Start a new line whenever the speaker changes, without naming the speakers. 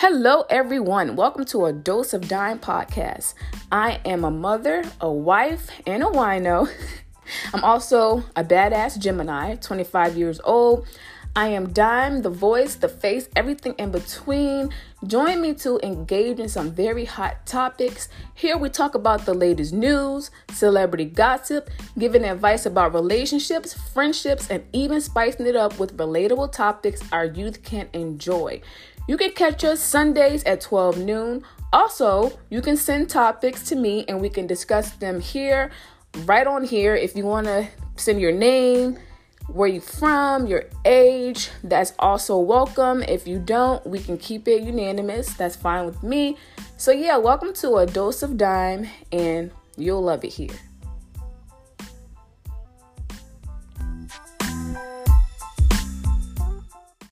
Hello, everyone. Welcome to a Dose of Dime podcast. I am a mother, a wife, and a wino. I'm also a badass Gemini, 25 years old. I am Dime, the voice, the face, everything in between. Join me to engage in some very hot topics. Here we talk about the latest news, celebrity gossip, giving advice about relationships, friendships, and even spicing it up with relatable topics our youth can enjoy. You can catch us Sundays at 12 noon. Also, you can send topics to me and we can discuss them here, right on here. If you want to send your name, where you from, your age, that's also welcome. If you don't, we can keep it unanimous. That's fine with me. So yeah, welcome to a dose of dime and you'll love it here.